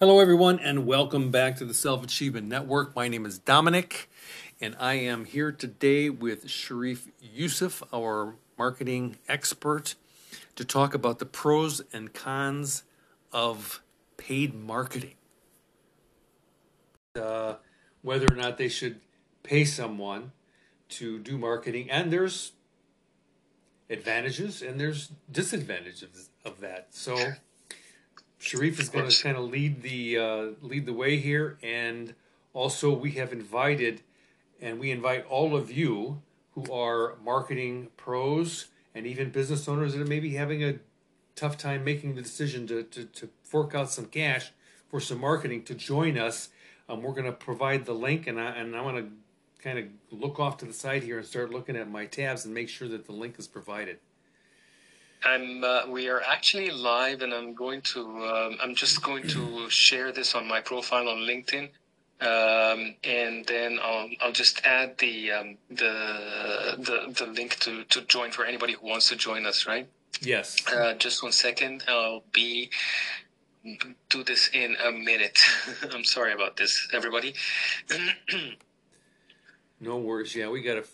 Hello, everyone, and welcome back to the Self Achievement Network. My name is Domenic, and I am here today with Sheriff Youssef, our marketing expert, to talk about the pros and cons of paid marketing. Uh, whether or not they should pay someone to do marketing, and there's advantages and there's disadvantages of that. So Sheriff is going to kind of lead the uh, lead the way here, and also we have invited, and we invite all of you who are marketing pros and even business owners that are maybe having a tough time making the decision to, to, to fork out some cash for some marketing to join us. Um, we're going to provide the link, and I and I want to kind of look off to the side here and start looking at my tabs and make sure that the link is provided. I'm. Uh, we are actually live, and I'm going to. Um, I'm just going to share this on my profile on LinkedIn, um, and then I'll. I'll just add the um, the the the link to to join for anybody who wants to join us. Right. Yes. Uh, just one second. I'll be do this in a minute. I'm sorry about this, everybody. no worries. Yeah, we gotta.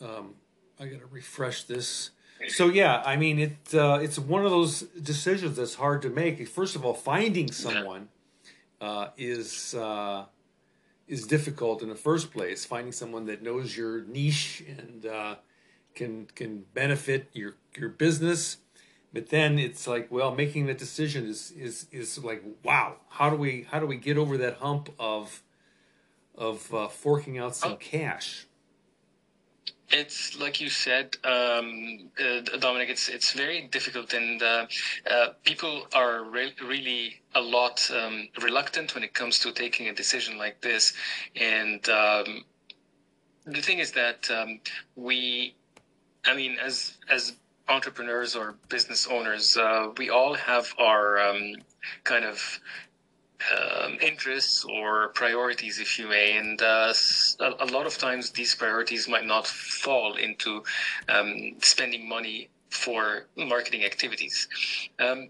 Um, I gotta refresh this. So yeah, I mean it. Uh, it's one of those decisions that's hard to make. First of all, finding someone uh, is uh, is difficult in the first place. Finding someone that knows your niche and uh, can can benefit your your business. But then it's like, well, making that decision is is is like, wow, how do we how do we get over that hump of of uh, forking out some oh. cash? It's like you said, um, uh, Domenic. It's it's very difficult, and uh, uh, people are re- really a lot um, reluctant when it comes to taking a decision like this. And um, the thing is that um, we, I mean, as as entrepreneurs or business owners, uh, we all have our um, kind of um, interests or priorities, if you may. And uh, a, lot of times these priorities might not fall into um, spending money for marketing activities. Um,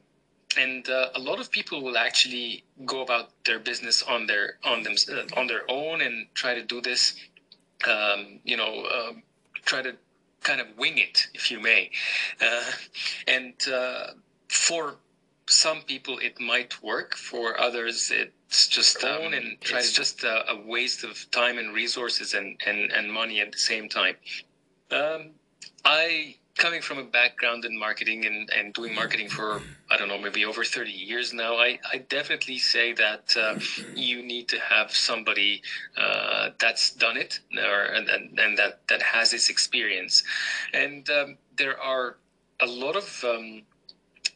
and uh, a lot of people will actually go about their business on their on them uh, on their own and try to do this. Um, you know, um, try to kind of wing it, if you may. Uh, and uh, for some people it might work for others it's just um, and it's just a, a, waste of time and resources and, and, and money at the same time. Um, i coming from a background in marketing and, and doing marketing for i don't know maybe over 30 years now i, I definitely say that uh, you need to have somebody uh, that's done it or and, and, that that has this experience. And um, there are a lot of um,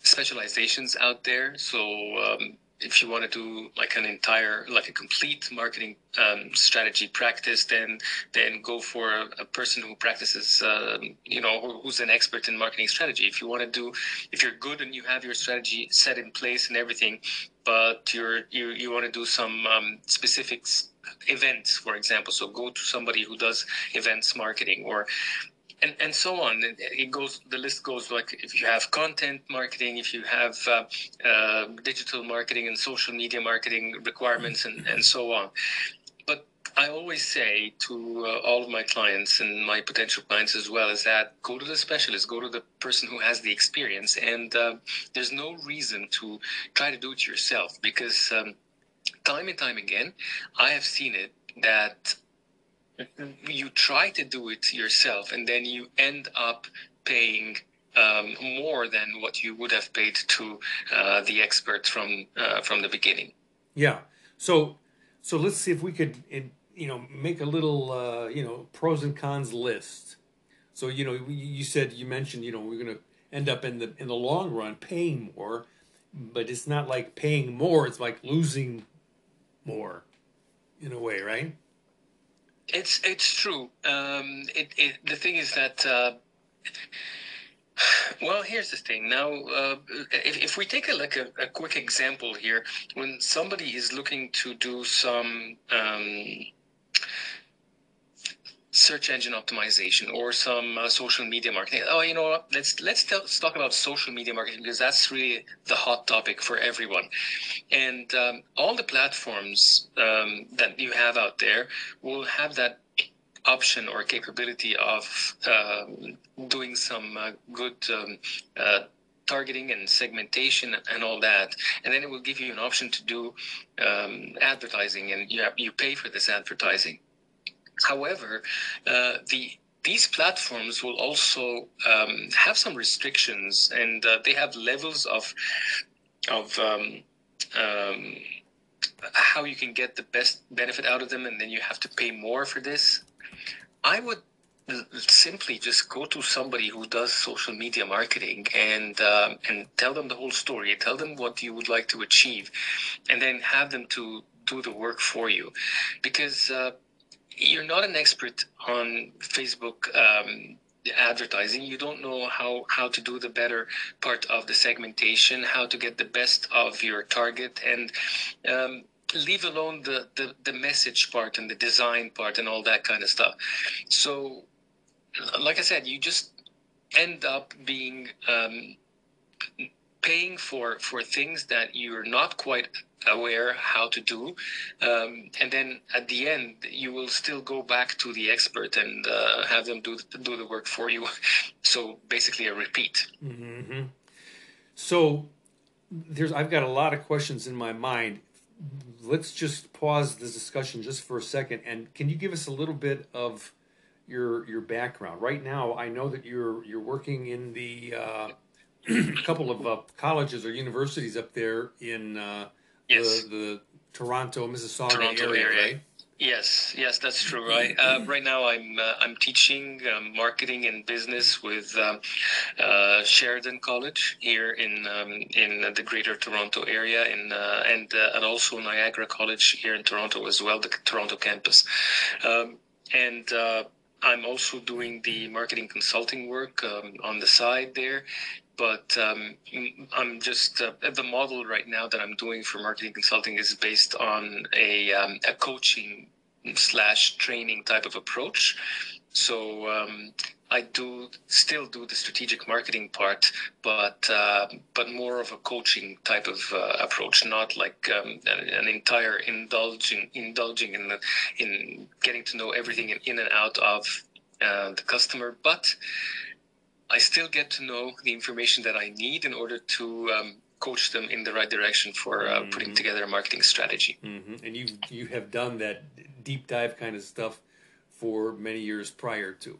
specializations out there. So um, if you want to do like an entire, like a complete marketing um, strategy practice, then then go for a, a person who practices, uh, you know, who's an expert in marketing strategy. If you want to do, if you're good and you have your strategy set in place and everything, but you're you you want to do some um, specifics events, for example. So go to somebody who does events marketing or and and so on. It goes. The list goes like if you have content marketing, if you have uh, uh, digital marketing and social media marketing requirements, and and so on. But I always say to uh, all of my clients and my potential clients as well is that go to the specialist, go to the person who has the experience, and uh, there's no reason to try to do it yourself because um, time and time again, I have seen it that you try to do it yourself and then you end up paying um, more than what you would have paid to uh, the expert from uh, from the beginning. Yeah. So so let's see if we could you know make a little uh, you know pros and cons list. So you know you said you mentioned you know we're going to end up in the in the long run paying more, but it's not like paying more. It's like losing more, in a way, right? It's it's true. Um, it, it the thing is that. Uh, well, here's the thing. Now, uh, if, if we take a, like a, a, quick example here, when somebody is looking to do some um, search engine optimization or some uh, social media marketing. Oh, you know? Let's let's, tell, let's talk about social media marketing because that's really the hot topic for everyone. And um, all the platforms um, that you have out there will have that option or capability of um, doing some uh, good um, uh, targeting and segmentation and all that. And then it will give you an option to do um, advertising, and you have, you pay for this advertising. However, uh, the these platforms will also um, have some restrictions, and uh, they have levels of of um, um, how you can get the best benefit out of them, and then you have to pay more for this. I would simply just go to somebody who does social media marketing and um, and tell them the whole story. Tell them what you would like to achieve, and then have them to do the work for you, because uh, you're not an expert on Facebook. Um, advertising you don't know how how to do the better part of the segmentation how to get the best of your target and um, leave alone the, the the message part and the design part and all that kind of stuff so like I said, you just end up being um, paying for for things that you're not quite aware how to do um, and then at the end you will still go back to the expert and uh, have them do do the work for you so basically a repeat mm-hmm. so there's i've got a lot of questions in my mind let's just pause this discussion just for a second and can you give us a little bit of your your background. Right now, I know that you're you're working in the uh, a couple of uh, colleges or universities up there in uh, yes. the, the Toronto, Mississauga Toronto area, area. Right? Yes, yes, that's true. Right, uh, right now I'm uh, I'm teaching um, marketing and business with um, uh, Sheridan College here in um, in the Greater Toronto area, in uh, and uh, and also Niagara College here in Toronto as well, the Toronto campus, um, and uh, I'm also doing the marketing consulting work um, on the side there. But um, I'm just uh, the model right now that I'm doing for marketing consulting is based on a, um, a coaching slash training type of approach. So um, I do still do the strategic marketing part, but uh, but more of a coaching type of uh, approach, not like um, an, an, entire indulging indulging in the, in getting to know everything in, in and out of uh, the customer, but I still get to know the information that I need in order to um, coach them in the right direction for uh, mm-hmm. putting together a marketing strategy. Mm-hmm. And you you have done that deep dive kind of stuff for many years prior to.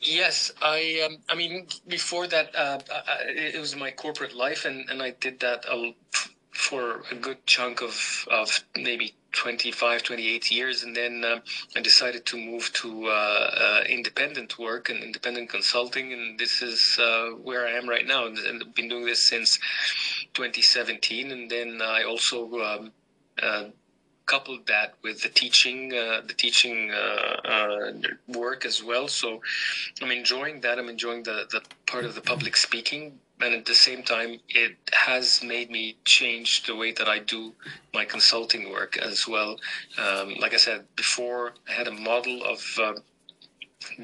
Yes, I. Um, I mean, before that, uh, I, it was my corporate life, and, and I did that a, for a good chunk of of maybe 25, 28 years, and then uh, I decided to move to uh, uh, independent work and independent consulting, and this is uh, where I am right now, and, I've been doing this since 2017, and then I also um, uh, coupled that with the teaching, uh, the teaching uh, work as well. So I'm enjoying that. I'm enjoying the, the part of the public speaking, and at the same time, it has made me change the way that I do my consulting work as well. Um, like I said before, I had a model of uh,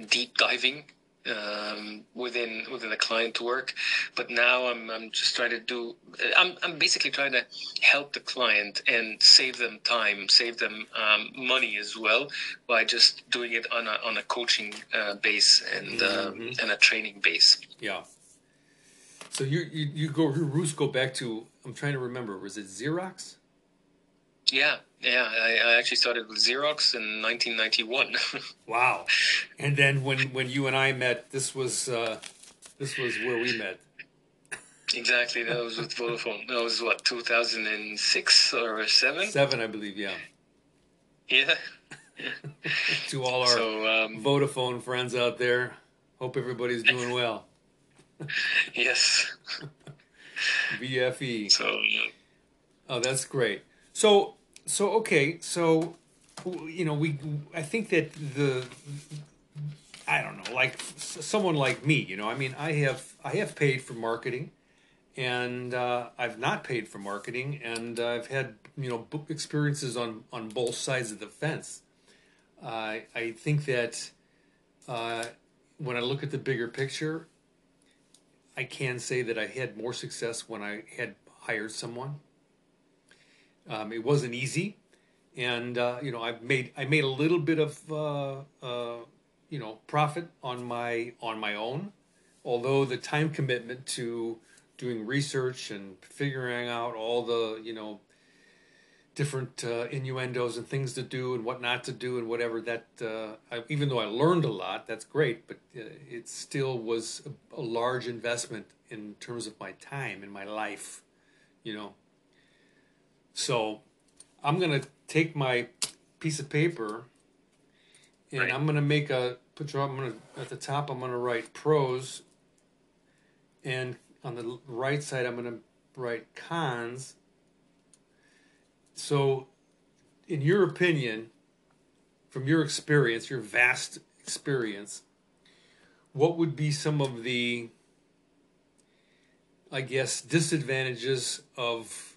deep diving um, within within the client work. But now I'm I'm just trying to do I'm I'm basically trying to help the client and save them time, save them um, money as well by just doing it on a on a coaching uh, base and uh, mm-hmm. and a training base. Yeah. So you you, you go your roots go back to I'm trying to remember was it Xerox? Yeah, yeah. I, I actually started with Xerox in 1991. wow. And then when when you and I met, this was uh, this was where we met. Exactly. That was with Vodafone. That was what 2006 or seven. Seven, I believe. Yeah. Yeah. to all our so, um, Vodafone friends out there, hope everybody's doing well. Yes. VFE. So. Oh, that's great. So so okay, so you know, we I think that the I don't know, like someone like me, you know, I mean, I have I have paid for marketing, and uh, I've not paid for marketing, and I've had you know book experiences on on both sides of the fence. I I think that uh, when I look at the bigger picture, I can say that I had more success when I had hired someone. Um, it wasn't easy, and uh, you know I've made I made a little bit of uh, uh, you know profit on my on my own, although the time commitment to doing research and figuring out all the you know different uh, innuendos and things to do and what not to do and whatever that uh, I, even though i learned a lot that's great but uh, it still was a, a, large investment in terms of my time and my life you know so i'm going to take my piece of paper and right. i'm going to make a put your i'm going to at the top i'm going to write pros and on the right side i'm going to write cons so, in your opinion, from your experience, your vast experience, what would be some of the, I guess, disadvantages of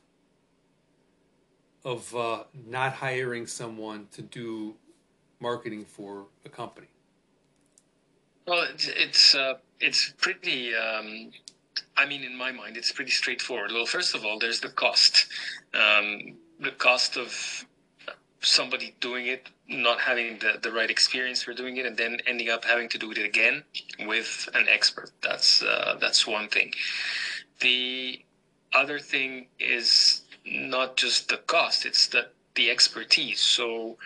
of uh, not hiring someone to do marketing for a company? Well, it's it's, uh, it's pretty. Um, I mean, in my mind, it's pretty straightforward. Well, first of all, there's the cost. Um, the cost of somebody doing it not having the, the right experience for doing it and then ending up having to do it again with an expert. That's uh, that's one thing. The other thing is not just the cost it's the the expertise. So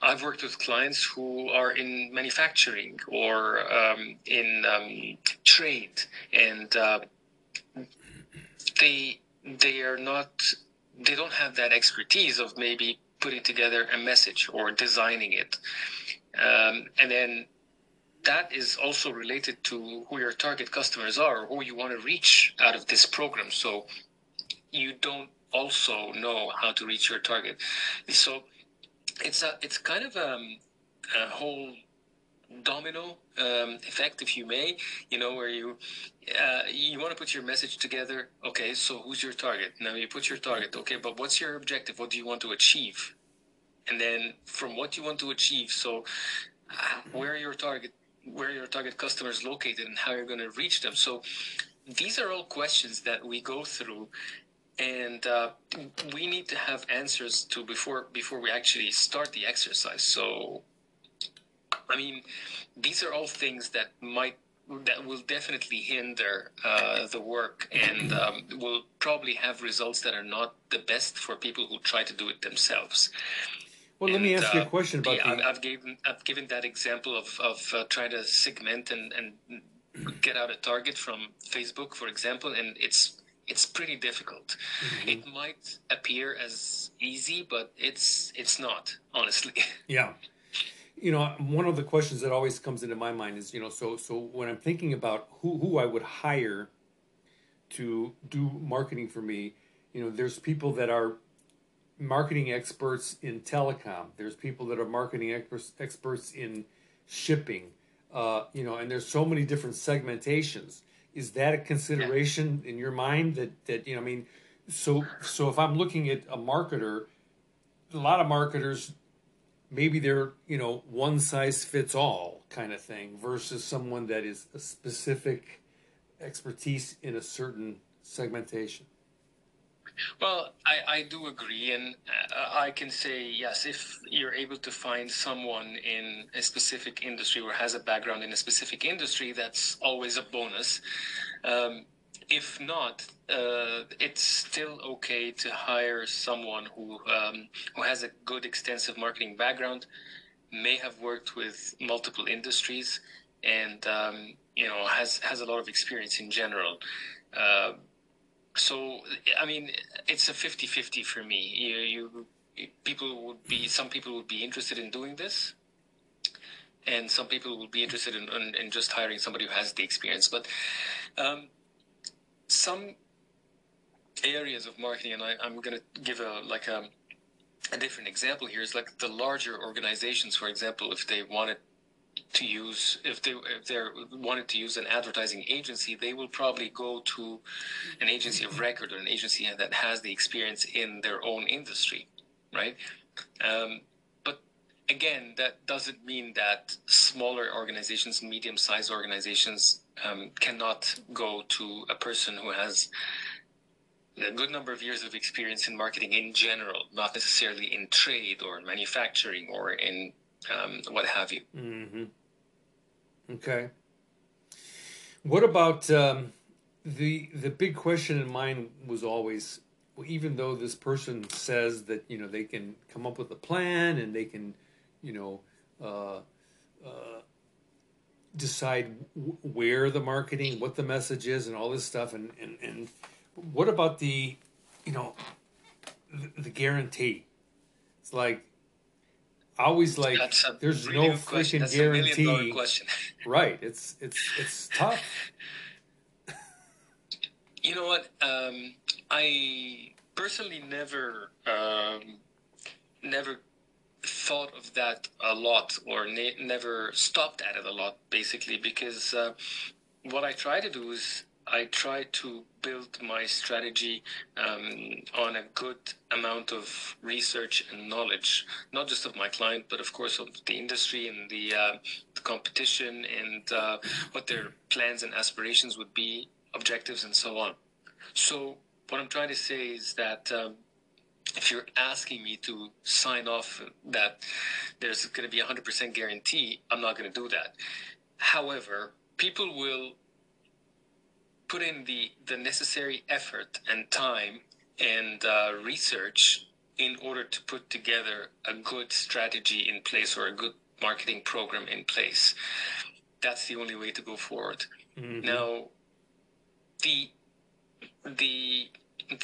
I've worked with clients who are in manufacturing or um, in um, trade, and uh, they they are not they don't have that expertise of maybe putting together a message or designing it. Um, and then that is also related to who your target customers are who you want to reach out of this program. So you don't also know how to reach your target. So it's a it's kind of a, um, a whole domino um, effect, if you may, you know, where you uh, you want to put your message together. Okay, so who's your target? Now you put your target. Okay, but what's your objective? What do you want to achieve? And then from what you want to achieve, so uh, where your target where your target customer is located and how you're going to reach them. So these are all questions that we go through and uh, we need to have answers to before before we actually start the exercise so I mean, these are all things that might that will definitely hinder uh, the work and um, will probably have results that are not the best for people who try to do it themselves. Well, and, let me ask you a uh, question about yeah, the... I've, given I've given that example of of uh, trying to segment and and get out a target from Facebook, for example, and it's it's pretty difficult. Mm-hmm. It might appear as easy, but it's it's not, honestly. Yeah you know, one of the questions that always comes into my mind is, you know, so so when I'm thinking about who who I would hire to do marketing for me, you know, there's people that are marketing experts in telecom. There's people that are marketing experts experts in shipping. Uh, you know, and there's so many different segmentations. Is that a consideration yeah. in your mind that that you know? I mean, so so if I'm looking at a marketer, a lot of marketers maybe they're you know one size fits all kind of thing versus someone that is a specific expertise in a certain segmentation. Well i, I do agree and uh, i can say yes if you're able to find someone in a specific industry or has a background in a specific industry that's always a bonus. Um, if not, uh, it's still okay to hire someone who um, who has a good extensive marketing background, may have worked with multiple industries, and um, you know has has a lot of experience in general. Uh, so I mean, it's a 50-50 for me. You, you people would be some people would be interested in doing this, and some people would be interested in, in, in just hiring somebody who has the experience. But um, some areas of marketing, and I, am going to give a like a, a different example here. Is like the larger organizations, for example, if they wanted to use if they if they wanted to use an advertising agency, they will probably go to an agency of record or an agency that has the experience in their own industry, right? Um, but again, that doesn't mean that smaller organizations, medium-sized organizations, um, cannot go to a person who has a good number of years of experience in marketing in general, not necessarily in trade or manufacturing or in um, what have you. Mm-hmm. Okay. What about um, the the big question in mind was always, even though this person says that you know they can come up with a plan and they can, you know, uh, uh, decide where the marketing, what the message is, and all this stuff, and and and what about the, you know, the, the guarantee? It's like always like there's no freaking guarantee. right. It's it's it's tough. You know what? Um, I personally never um, never thought of that a lot or ne- never stopped at it a lot basically because uh, what I try to do is I try to build my strategy um, on a good amount of research and knowledge, not just of my client, but of course of the industry and the, uh, the competition and uh, what their plans and aspirations would be, objectives, and so on. So, what I'm trying to say is that. Um, if you're asking me to sign off that there's going to be a 100% guarantee, I'm not going to do that. However, people will put in the, the necessary effort and time and uh, research in order to put together a good strategy in place or a good marketing program in place. That's the only way to go forward. Mm-hmm. Now, the the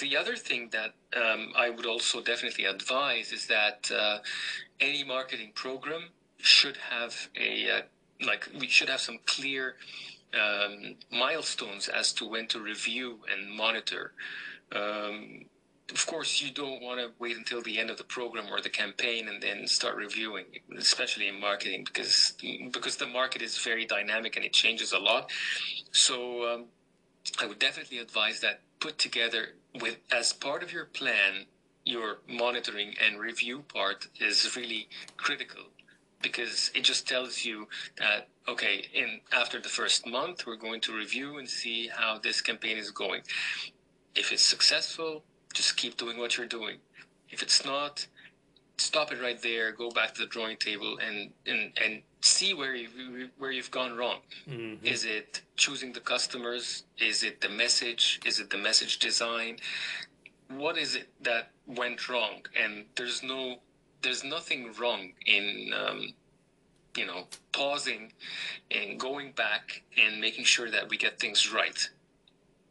the other thing that um, I would also definitely advise is that uh, any marketing program should have a uh, like we should have some clear um, milestones as to when to review and monitor. Um, of course, you don't want to wait until the end of the program or the campaign and then start reviewing, especially in marketing, because because the market is very dynamic and it changes a lot. So um, I would definitely advise that put together with as part of your plan. Your monitoring and review part is really critical because it just tells you that okay in after the first month we're going to review and see how this campaign is going if it's successful just keep doing what you're doing if it's not stop it right there go back to the drawing table and and, and see where you where you've gone wrong. Mm-hmm. is it choosing the customers? Is it the message? Is it the message design? What is it that went wrong? And there's no there's nothing wrong in um, you know pausing and going back and making sure that we get things right.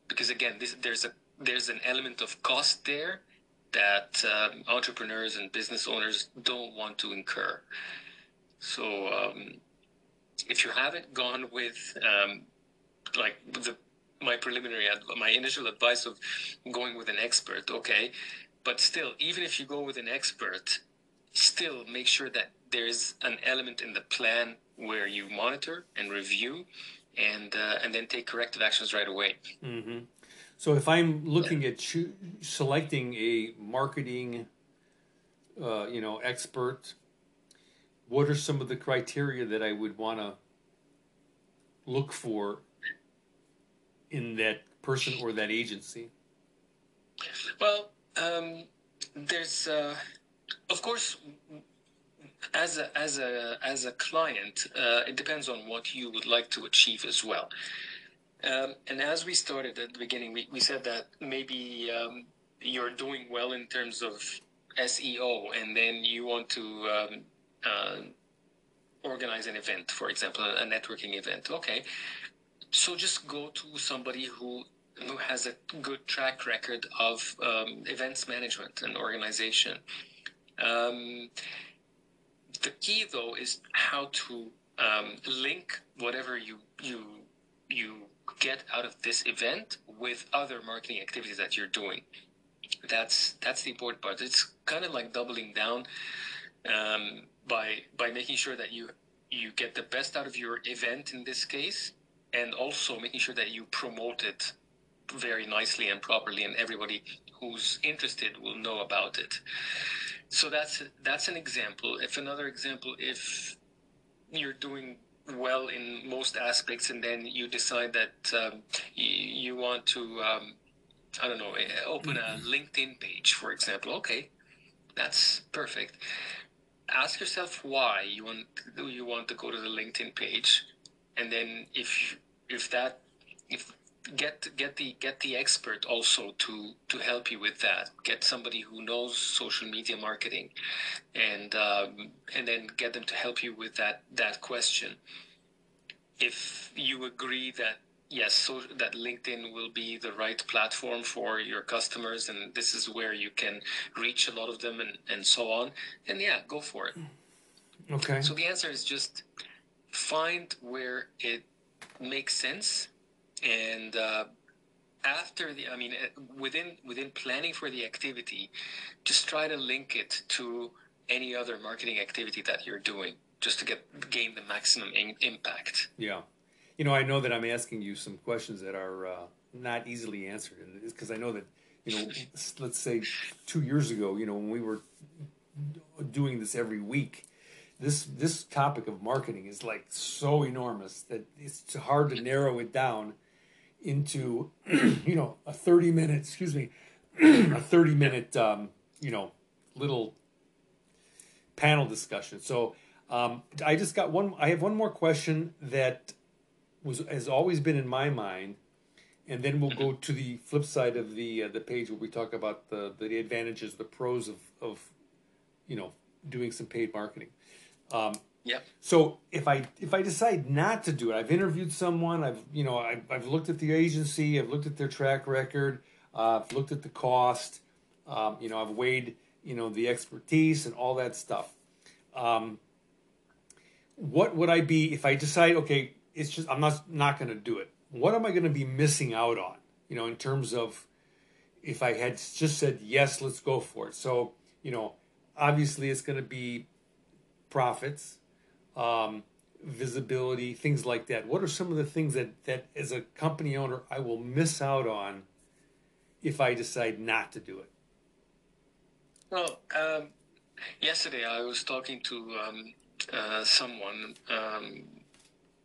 Because again this, there's a there's an element of cost there that um, entrepreneurs and business owners don't want to incur so um, if you haven't gone with um, like the my preliminary my initial advice of going with an expert okay but still even if you go with an expert still make sure that there's an element in the plan where you monitor and review and uh, and then take corrective actions right away. Mm-hmm. So if I'm looking at cho- selecting a marketing, uh, you know, expert, what are some of the criteria that I would want to look for in that person or that agency? Well, um, there's uh, of course, as a as a as a client, uh, it depends on what you would like to achieve as well. Um, and as we started at the beginning, we, we said that maybe um, you're doing well in terms of SEO, and then you want to um, uh, organize an event, for example, a networking event. Okay, so just go to somebody who who has a good track record of um, events management and organization. Um, the key though is how to um, link whatever you you you get out of this event with other marketing activities that you're doing. That's that's the important part. It's kind of like doubling down um, by by making sure that you you get the best out of your event in this case, and also making sure that you promote it very nicely and properly, and everybody who's interested will know about it. So that's that's an example. If another example, if you're doing well in most aspects, and then you decide that um, you, you, want to, um, I don't know, eh, open a LinkedIn page, for example. Okay, that's perfect. Ask yourself why you want you want to go to the LinkedIn page, and then if if that if get get the get the expert also to to help you with that. Get somebody who knows social media marketing, and um, and then get them to help you with that that question. If you agree that yes, so that LinkedIn will be the right platform for your customers, and this is where you can reach a lot of them, and and so on, then yeah, go for it. Okay. So the answer is just find where it makes sense and uh, after the i mean within within planning for the activity just try to link it to any other marketing activity that you're doing just to get gain the maximum in, impact. Yeah. You know i know that i'm asking you some questions that are uh, not easily answered because i know that you know let's say two years ago you know when we were doing this every week this this topic of marketing is like so enormous that it's hard to narrow it down into you know a 30 minute excuse me a 30 minute um, you know little panel discussion. So um, i just got one i have one more question that was has always been in my mind and then we'll go to the flip side of the uh, the page where we talk about the the advantages the pros of of you know doing some paid marketing. Um, yeah. So if I if I decide not to do it, I've interviewed someone. I've you know I've, I've looked at the agency. I've looked at their track record. Uh, I've looked at the cost. Um, you know I've weighed you know the expertise and all that stuff. Um, what would I be if I decide okay it's just I'm not not going to do it. What am I going to be missing out on? You know in terms of if I had just said yes, let's go for it. So you know obviously it's going to be profits um, visibility, things like that. What are some of the things that, that as a company owner I will miss out on if I decide not to do it? Well, um, yesterday I was talking to um, uh, someone, um,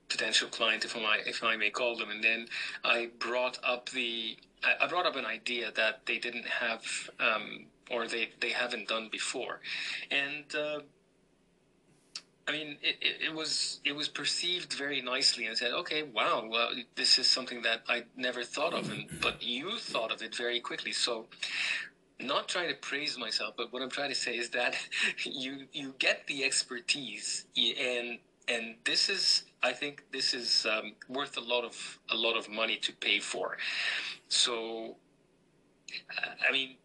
potential client, if I if I may call them, and then I brought up the I brought up an idea that they didn't have um, or they they haven't done before, and. Uh, I mean, it, it, it, was it was perceived very nicely, and said, "Okay, wow, well, this is something that I never thought of," and but you thought of it very quickly. So, not trying to praise myself, but what I'm trying to say is that you you get the expertise, and and this is, I think, this is um, worth a lot of a lot of money to pay for. So, I mean,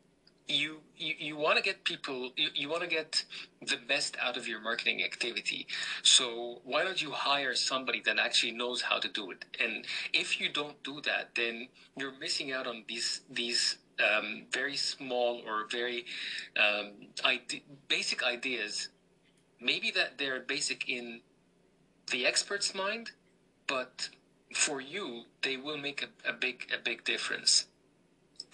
you you, you want to get people you, you want to get the best out of your marketing activity. So why don't you hire somebody that actually knows how to do it? And if you don't do that then you're missing out on these these um, very small or very um, ide- basic ideas. Maybe that they're basic in the expert's mind but for you they will make a, a big a big difference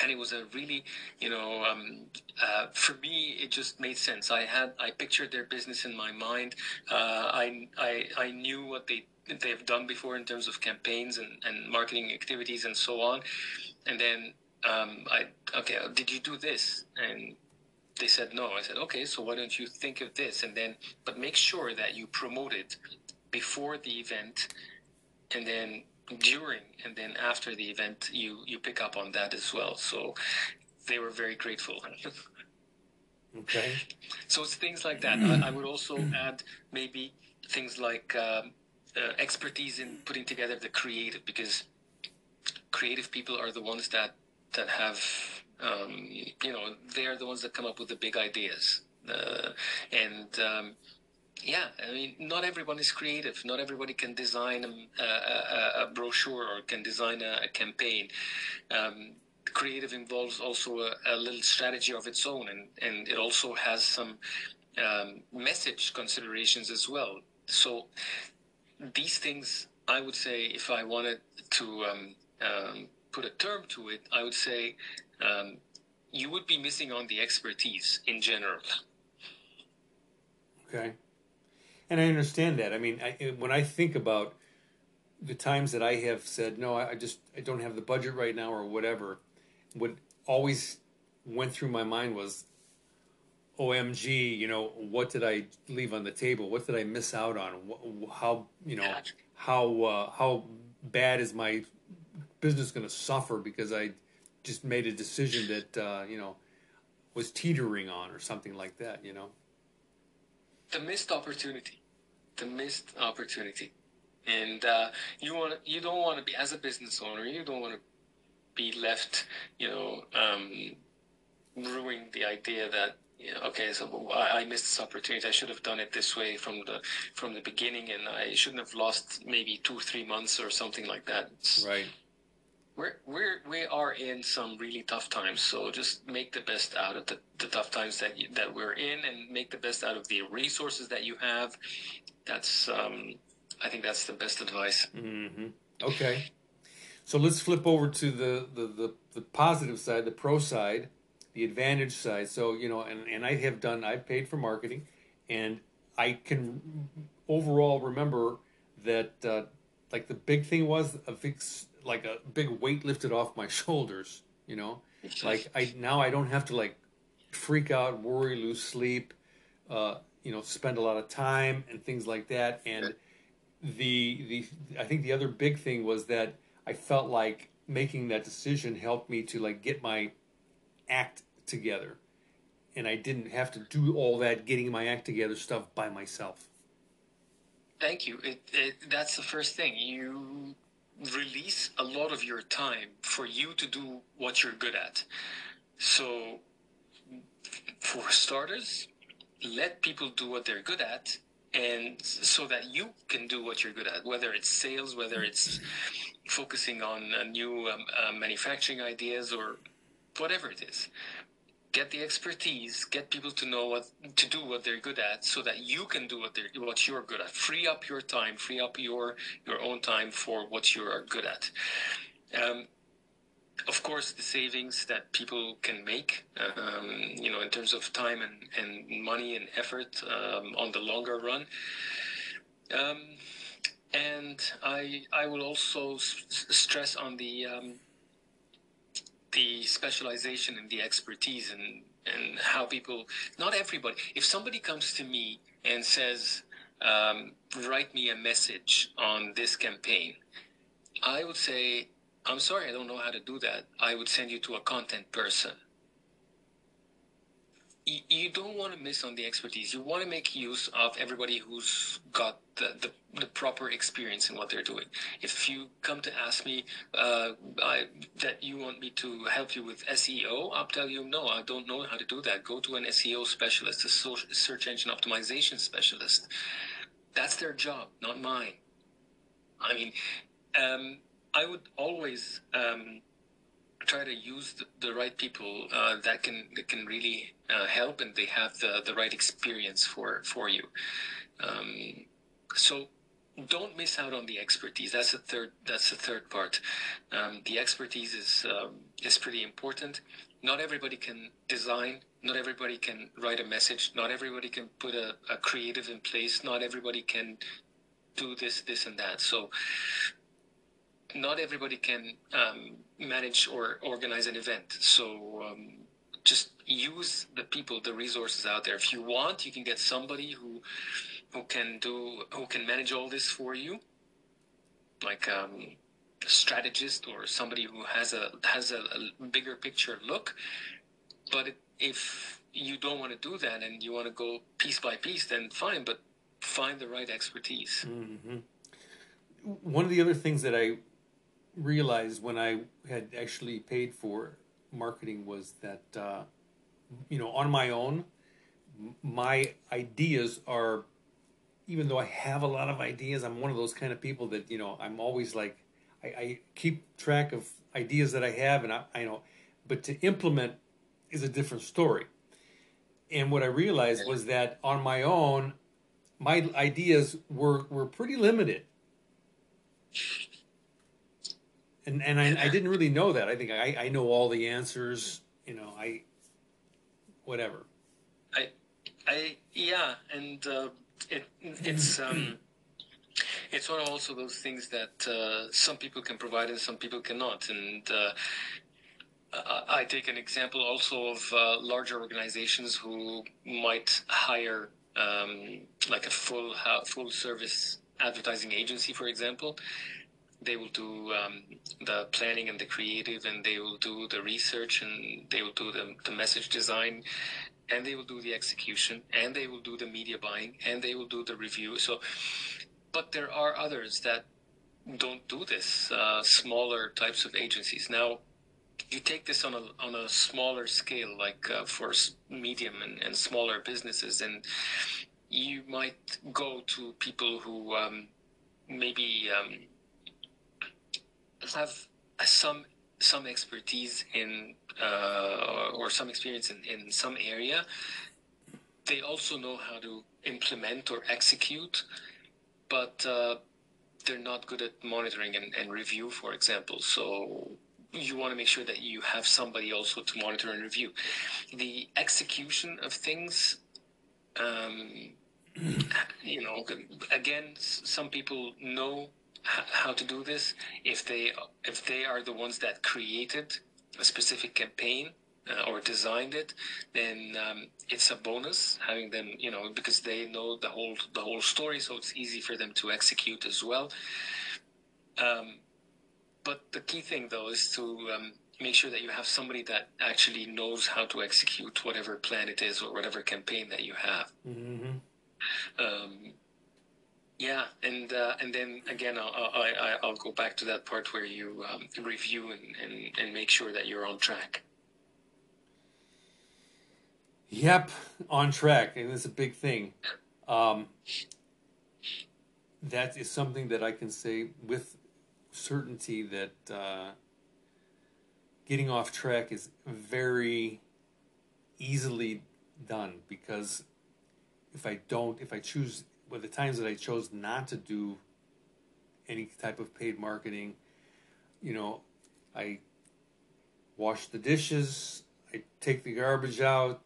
and it was a really you know um, uh, for me it just made sense. I had i pictured their business in my mind. Uh, I, I i knew what they they've done before in terms of campaigns and, and marketing activities and so on. And then um, i okay did you do this? And they said no. I said okay so why don't you think of this? And then but make sure that you promote it before the event and then during and then after the event you you pick up on that as well. So they were very grateful. Okay. So it's things like that. I, I, would also add maybe things like um, uh, expertise in putting together the creative because creative people are the ones that that have um, you know they're the ones that come up with the big ideas. Uh, and um, yeah, I mean, not everyone is creative. Not everybody can design a, a, a brochure or can design a, a campaign. Um, creative involves also a, little strategy of its own, and, and it also has some um, message considerations as well. So these things, I would say, if I wanted to um, um put a term to it, I would say um, you would be missing on the expertise in general. Okay. And I understand that. I mean, I, when I think about the times that I have said, no, I just I don't have the budget right now or whatever, what always went through my mind was, OMG, you know, what did I leave on the table? What did I miss out on? How, you know, how, uh, how bad is my business going to suffer because I just made a decision that, uh, you know, was teetering on or something like that, you know? The missed opportunity. The missed opportunity. And uh, you want you don't want to be as a business owner. You don't want to be left, you know, um, ruining the idea that yeah, okay, so I, I, missed this opportunity. I should have done it this way from the from the beginning, and I shouldn't have lost maybe two, three months or something like that. Right. We're we're we are in some really tough times, so just make the best out of the, the tough times that you, that we're in, and make the best out of the resources that you have. That's um, I think that's the best advice. Mm-hmm. Okay, so let's flip over to the, the the the positive side, the pro side the advantage side. So, you know, and, and I have done, I've paid for marketing and I can overall remember that, uh, like the big thing was a big, like a big weight lifted off my shoulders, you know, like I, now I don't have to like freak out, worry, lose sleep, uh, you know, spend a lot of time and things like that. And the, the, I think the other big thing was that I felt like making that decision helped me to like get my act together. And I didn't have to do all that getting my act together stuff by myself. Thank you. It, it, that's the first thing. You release a lot of your time for you to do what you're good at. So, for starters, let people do what they're good at and so that you can do what you're good at whether it's sales whether it's focusing on uh, new um, uh, manufacturing ideas or whatever it is get the expertise get people to know what to do what they're good at so that you can do what they're what you're good at. Free up your time free up your your own time for what you are good at. Um, of course the savings that people can make um, you know in terms of time and, and money and effort um, on the longer run. Um, and I I will also s- stress on the um, the specialization and the expertise and and how people not everybody if somebody comes to me and says um, write me a message on this campaign i would say i'm sorry i don't know how to do that. I would send you to a content person you, don't want to miss on the expertise. You want to make use of everybody who's got the, the, the proper experience in what they're doing. If you come to ask me uh, I, that you want me to help you with SEO, I'll tell you no, I don't know how to do that. Go to an SEO specialist, a search engine optimization specialist. That's their job, not mine. I mean, um, I would always um, try to use the, the right people uh, that can that can really uh, help and they have the, the right experience for for you. Um, so don't miss out on the expertise. That's the third. That's the third part. Um, the expertise is um, is pretty important. Not everybody can design. Not everybody can write a message. Not everybody can put a, a creative in place. Not everybody can do this, this, and that. So not everybody can um, manage or organize an event. So um, just use the people, the resources out there. If you want, you can get somebody who who can do who can manage all this for you, like um, a strategist or somebody who has a has a, a bigger picture look. But if you don't want to do that and you want to go piece by piece, then fine. But find the right expertise. Mm-hmm. One of the other things that I realized when I had actually paid for marketing was that, uh, you know, on my own, my ideas are, even though I have a lot of ideas, I'm one of those kind of people that, you know, I'm always like, I, I keep track of ideas that I have and I, I know, but to implement is a different story. And what I realized was that on my own, my ideas were, were pretty limited and and I, I didn't really know that. I think I, I know all the answers, you know, I whatever. I, I yeah, and uh, it it's um, it's one of also those things that uh, some people can provide and some people cannot, and. Uh, I take an example also of uh, larger organizations who might hire um, like a full full service advertising agency, for example. They will do um, the planning and the creative, and they will do the research, and they will do the, the message design, and they will do the execution, and they will do the media buying, and they will do the review. So, but there are others that don't do this. Uh, smaller types of agencies now you take this on a on a smaller scale, like uh, for medium and, and smaller businesses, and you might go to people who um, maybe um, have some some expertise in uh, or some experience in, in some area. They also know how to implement or execute, but uh, they're not good at monitoring and, and review, for example. So you want to make sure that you have somebody also to monitor and review. The execution of things, um, you know, again, some people know how to do this if they if they are the ones that created a specific campaign uh, or designed it, then um, it's a bonus having them, you know, because they know the whole the whole story, so it's easy for them to execute as well. Um, but the key thing, though, is to um, make sure that you have somebody that actually knows how to execute whatever plan it is or whatever campaign that you have. Mm-hmm. Yeah, and uh, and then again, I'll, I, will go back to that part where you um, review and, and, and make sure that you're on track. Yep, on track, and it's a big thing. Um, that is something that I can say with certainty that uh, getting off track is very easily done because if I don't, if I choose, well, the times that I chose not to do any type of paid marketing, you know, I wash the dishes, I take the garbage out,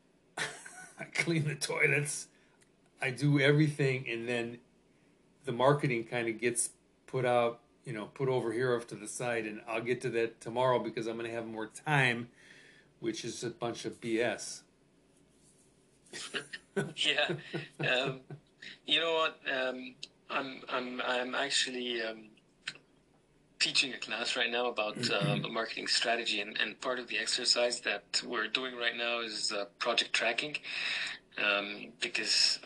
I clean the toilets, I do everything, and then the marketing kind of gets put out you know, put over here off to the side, and I'll get to that tomorrow because I'm going to have more time, which is a bunch of BS. yeah, um, you know what? Um, I'm I'm I'm actually um, teaching a class right now about um, marketing strategy, and, and part of the exercise that we're doing right now is uh, project tracking, um, because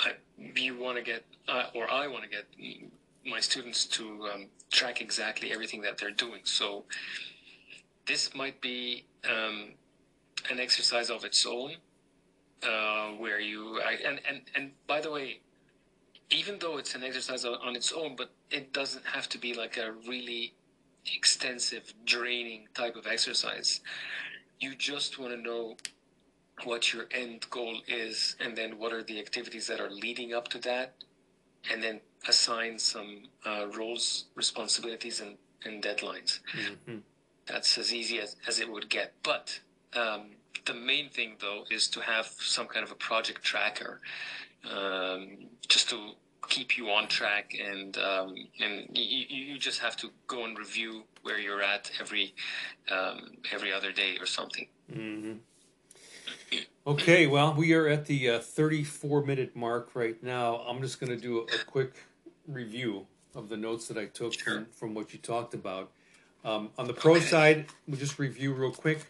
I, you want to get, uh, or I want to get my students to um, track exactly everything that they're doing. So this might be um, an exercise of its own, uh, where you I, and and and by the way, even though it's an exercise on its own, but it doesn't have to be like a really extensive, draining type of exercise. You just want to know what your end goal is, and then what are the activities that are leading up to that, and then assign some uh, roles, responsibilities, and, and deadlines. Mm-hmm. That's as easy as, as it would get. But um, the main thing, though, is to have some kind of a project tracker um, just to keep you on track and um, and you, you just have to go and review where you're at every um, every other day or something. Mm-hmm. Okay, well, we are at the uh, 34 minute mark right now. I'm just going to do a, a, quick review of the notes that I took sure. from, from what you talked about. Um, on the pro okay. side, we'll just review real quick.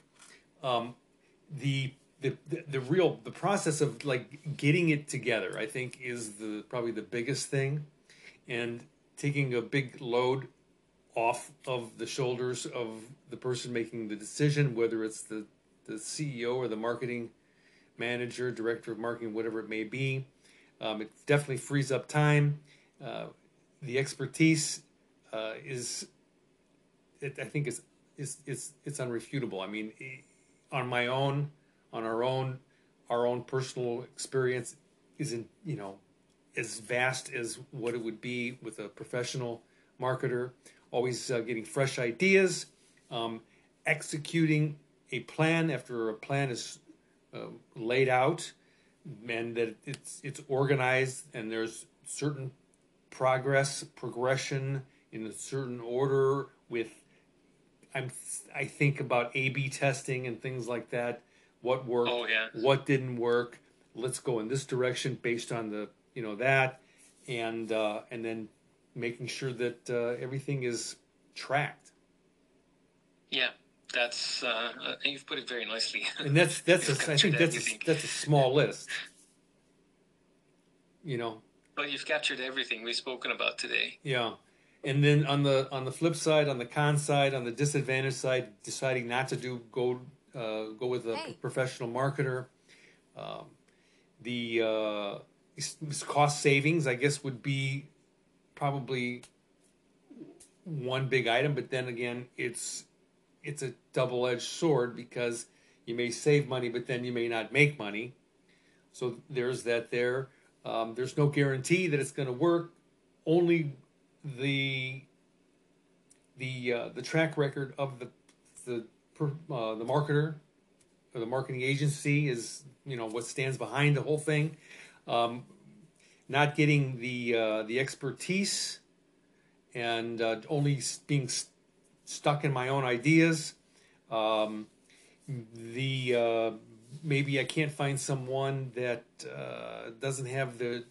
Um, the, the, the real the process of like getting it together, I think, is the probably the biggest thing, and taking a big load off of the shoulders of the person making the decision, whether it's the the CEO or the marketing manager, director of marketing, whatever it may be. Um, it definitely frees up time. Uh, the expertise uh, is, it, I think, is is is it's unrefutable. I mean, on my own, on our own, our own personal experience isn't you know as vast as what it would be with a professional marketer. Always uh, getting fresh ideas, um, executing a plan after a plan is uh, laid out and that it's it's organized and there's certain progress progression in a certain order with I'm I think about A B testing and things like that. What worked Oh, yeah. what didn't work. Let's go in this direction based on the you know that. And uh, and then making sure that uh, everything is tracked. Yeah, that's uh, you've put it very nicely. and that's that's a, think that's a, that's a small list. You know? But you've captured everything we've spoken about today. Yeah, and then on the on the flip side, on the con side, on the disadvantage side, deciding not to do go uh, go with a Hey. professional marketer. Um, the uh, cost savings, I guess, would be probably one big item, but then again, it's it's a double edged sword because you may save money, but then you may not make money. So there's that there. Um, there's no guarantee that it's going to work. Only the the uh, the track record of the the uh, the marketer or the marketing agency is you know what stands behind the whole thing. Um, not getting the uh, the expertise and uh, only being s- stuck in my own ideas. Um, the uh, maybe I can't find someone that uh, doesn't have the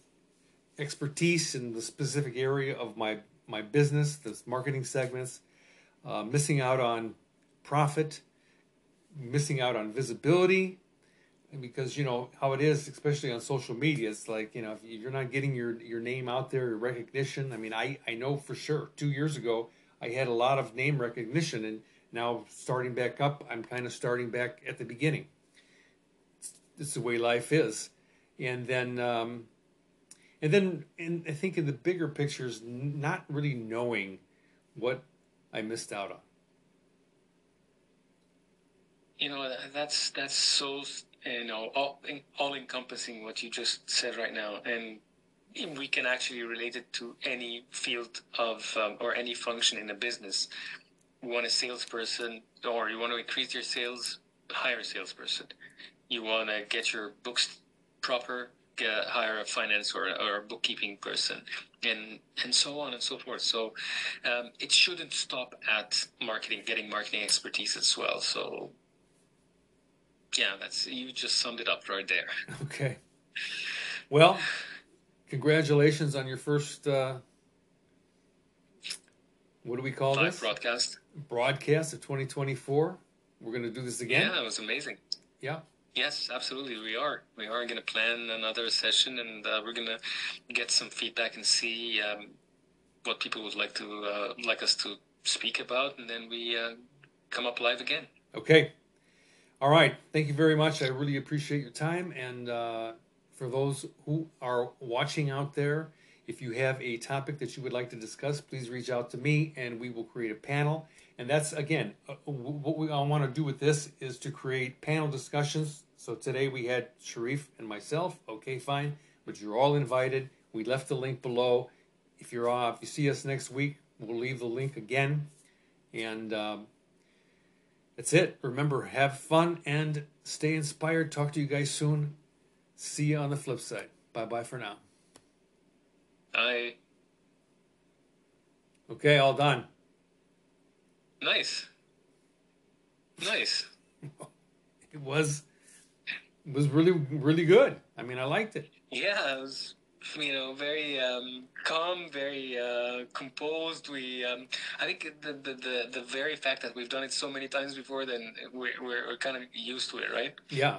expertise in the specific area of my my business, the marketing segments, uh, missing out on profit, missing out on visibility, because you know how it is, especially on social media. It's like you know if you're not getting your your name out there, your recognition. I mean, I I know for sure. Two years ago, I had a lot of name recognition, and now starting back up, I'm kind of starting back at the beginning. It's, it's the way life is, and then. Um, and then, and I think in the bigger picture is not really knowing what I missed out on. You know, that's that's so you know all all encompassing what you just said right now, and we can actually relate it to any field of um, or any function in a business. You want a salesperson, or you want to increase your sales, hire a salesperson. You want to get your books proper, get, hire a finance or, or a bookkeeping person, and and so on and so forth. So um, it shouldn't stop at marketing, getting marketing expertise as well. So yeah, that's you just summed it up right there. Okay. Well, congratulations on your first. Uh, what do we call Live this? broadcast. Broadcast of 2024. We're going to do this again. Yeah, it was amazing. Yeah. Yes, absolutely. We are. We are going to plan another session, and uh, we're going to get some feedback and see um, what people would like to uh, like us to speak about, and then we uh, come up live again. Okay. All right. Thank you very much. I really appreciate your time. And uh, for those who are watching out there, if you have a topic that you would like to discuss, please reach out to me and we will create a panel. And that's, again, uh, what we all want to do with this is to create panel discussions. So today we had Sheriff and myself. Okay, fine. But you're all invited. We left the link below. If you're off, if you see us next week, we'll leave the link again. And um, that's it. Remember, have fun and stay inspired. Talk to you guys soon. See you on the flip side. Bye bye for now. I Okay, all done. Nice, nice. It was it was really really good. I mean, I liked it. Yeah, it was you know very um, calm, very uh, composed. We um, I think the, the the the very fact that we've done it so many times before, then we're we're, we're kind of used to it, right? Yeah.